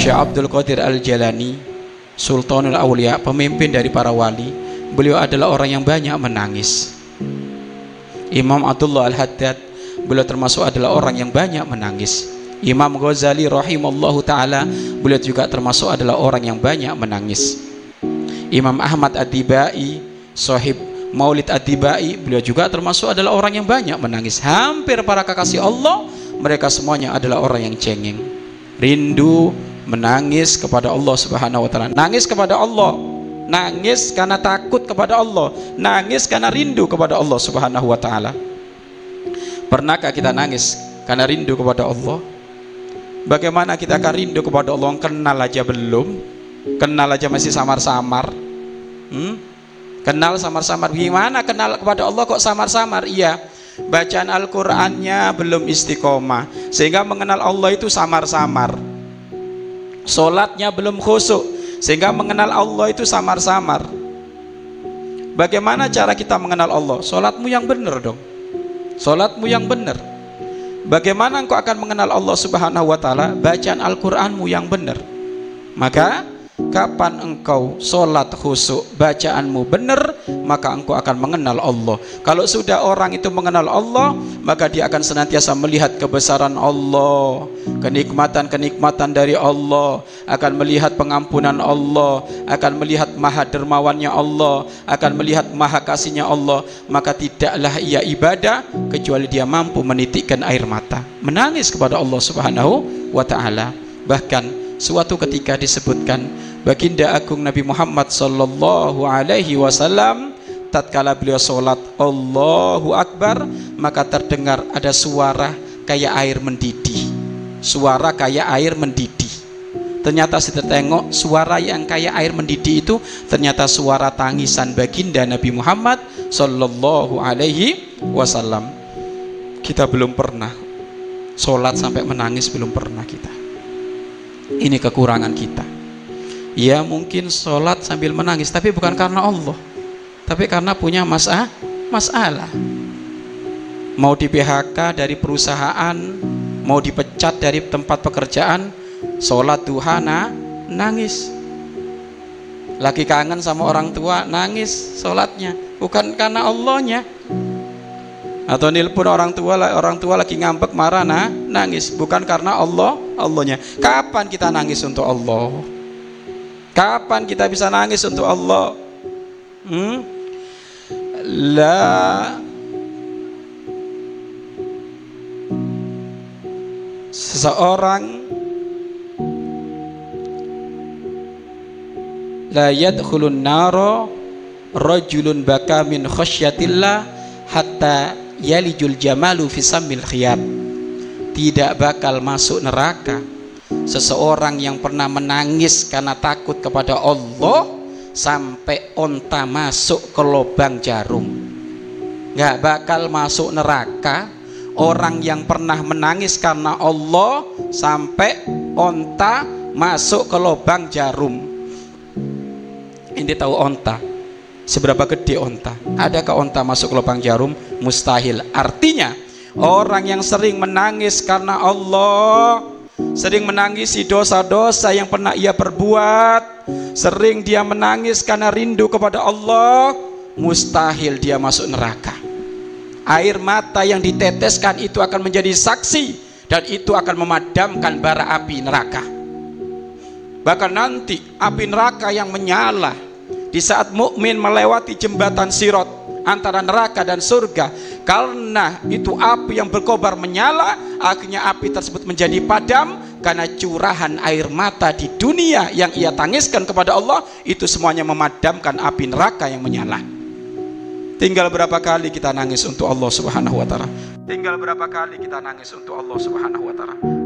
Syekh Abdul Qadir Al-Jalani Sultanul Aulia pemimpin dari para wali beliau adalah orang yang banyak menangis. Imam Abdullah Al-Haddad beliau termasuk adalah orang yang banyak menangis. Imam Ghazali rahimallahu taala beliau juga termasuk adalah orang yang banyak menangis. Imam Ahmad Ad-Dibai sahib Maulid Ad-Dibai beliau juga termasuk adalah orang yang banyak menangis. Hampir para kekasih Allah mereka semuanya adalah orang yang cengeng. Rindu menangis kepada Allah Subhanahu wa taala. Nangis kepada Allah. Nangis karena takut kepada Allah. Nangis karena rindu kepada Allah Subhanahu wa taala. Pernahkah kita nangis karena rindu kepada Allah? Bagaimana kita akan rindu kepada Allah? Kenal aja belum? Kenal aja masih samar-samar? Hmm? kenal samar-samar? Gimana kenal kepada Allah kok samar-samar? Iya. Bacaan Al-Qur'annya belum istiqomah. Sehingga mengenal Allah itu samar-samar Solatnya belum khusyuk sehingga mengenal Allah itu samar-samar. Bagaimana cara kita mengenal Allah? Solatmu yang benar dong. Solatmu yang benar. Bagaimana engkau akan mengenal Allah Subhanahu wa taala? Bacaan Al-Qur'anmu yang benar. Maka kapan engkau sholat khusyuk bacaanmu benar maka engkau akan mengenal Allah. Kalau sudah orang itu mengenal Allah maka dia akan senantiasa melihat kebesaran Allah kenikmatan-kenikmatan dari Allah akan melihat pengampunan Allah akan melihat maha dermawannya Allah akan melihat maha kasihnya Allah maka tidaklah ia ibadah kecuali dia mampu menitikkan air mata menangis kepada Allah subhanahu wa ta'ala. Bahkan suatu ketika disebutkan baginda agung Nabi Muhammad sallallahu alaihi wasallam tatkala beliau sholat Allahu Akbar maka terdengar ada suara kayak air mendidih. Suara kayak air mendidih. Ternyata saya tengok suara yang kayak air mendidih itu ternyata suara tangisan baginda Nabi Muhammad sallallahu alaihi wasallam. Kita belum pernah sholat sampai menangis belum pernah kita. Ini kekurangan kita ya mungkin sholat sambil menangis tapi bukan karena Allah. Tapi karena punya masalah masalah. Mau di PHK dari perusahaan mau dipecat dari tempat pekerjaan sholat duha nah, nangis. Lagi kangen sama orang tua nangis sholatnya. Bukan karena Allahnya. Atau nelpon orang tua orang tua lagi ngambek marah nah nangis. Bukan karena Allah Allahnya. Kapan kita nangis untuk Allah Kapan kita bisa nangis untuk Allah? Hmm? La seseorang la yadkhulun naro rajulun baka min khasyatillah hatta yalijul jamalu fi samil khiyat tidak bakal masuk neraka seseorang yang pernah menangis karena takut kepada Allah sampai onta masuk ke lubang jarum. Nggak bakal masuk neraka. Orang yang pernah menangis karena Allah sampai onta masuk ke lubang jarum. Ini tahu onta. Seberapa gede onta? Adakah onta masuk ke lubang jarum? Mustahil. Artinya orang yang sering menangis karena Allah sering menangisi dosa-dosa yang pernah ia perbuat. Sering dia menangis karena rindu kepada Allah. Mustahil dia masuk neraka. Air mata yang diteteskan itu akan menjadi saksi dan itu akan memadamkan bara api neraka. Bahkan nanti api neraka yang menyala di saat mukmin melewati jembatan sirot antara neraka dan surga karena itu api yang berkobar menyala akhirnya api tersebut menjadi padam karena curahan air mata di dunia yang ia tangiskan kepada Allah itu semuanya memadamkan api neraka yang menyala. Tinggal berapa kali kita nangis untuk Allah subhanahu wa ta'ala? Tinggal berapa kali kita nangis untuk Allah subhanahu wa ta'ala